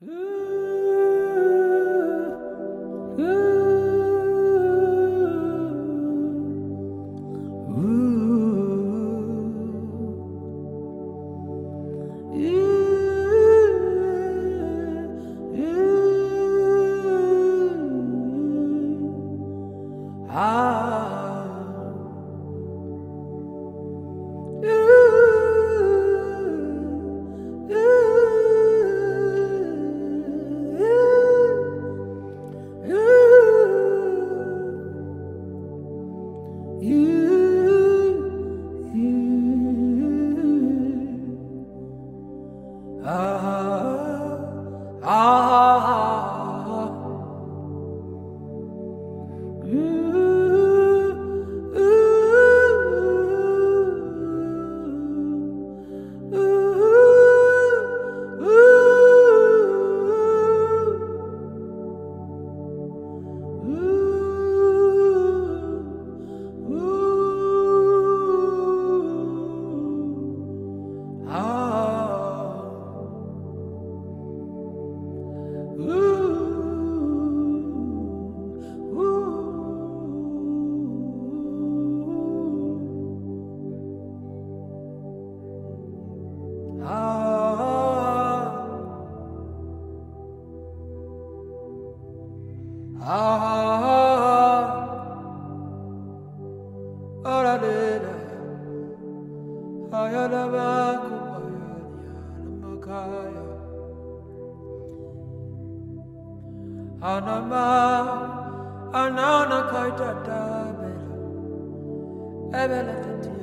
Ah. Ah. ah, ah. Ah, ah, ah, Anama, anana kaita tabela, ebele tati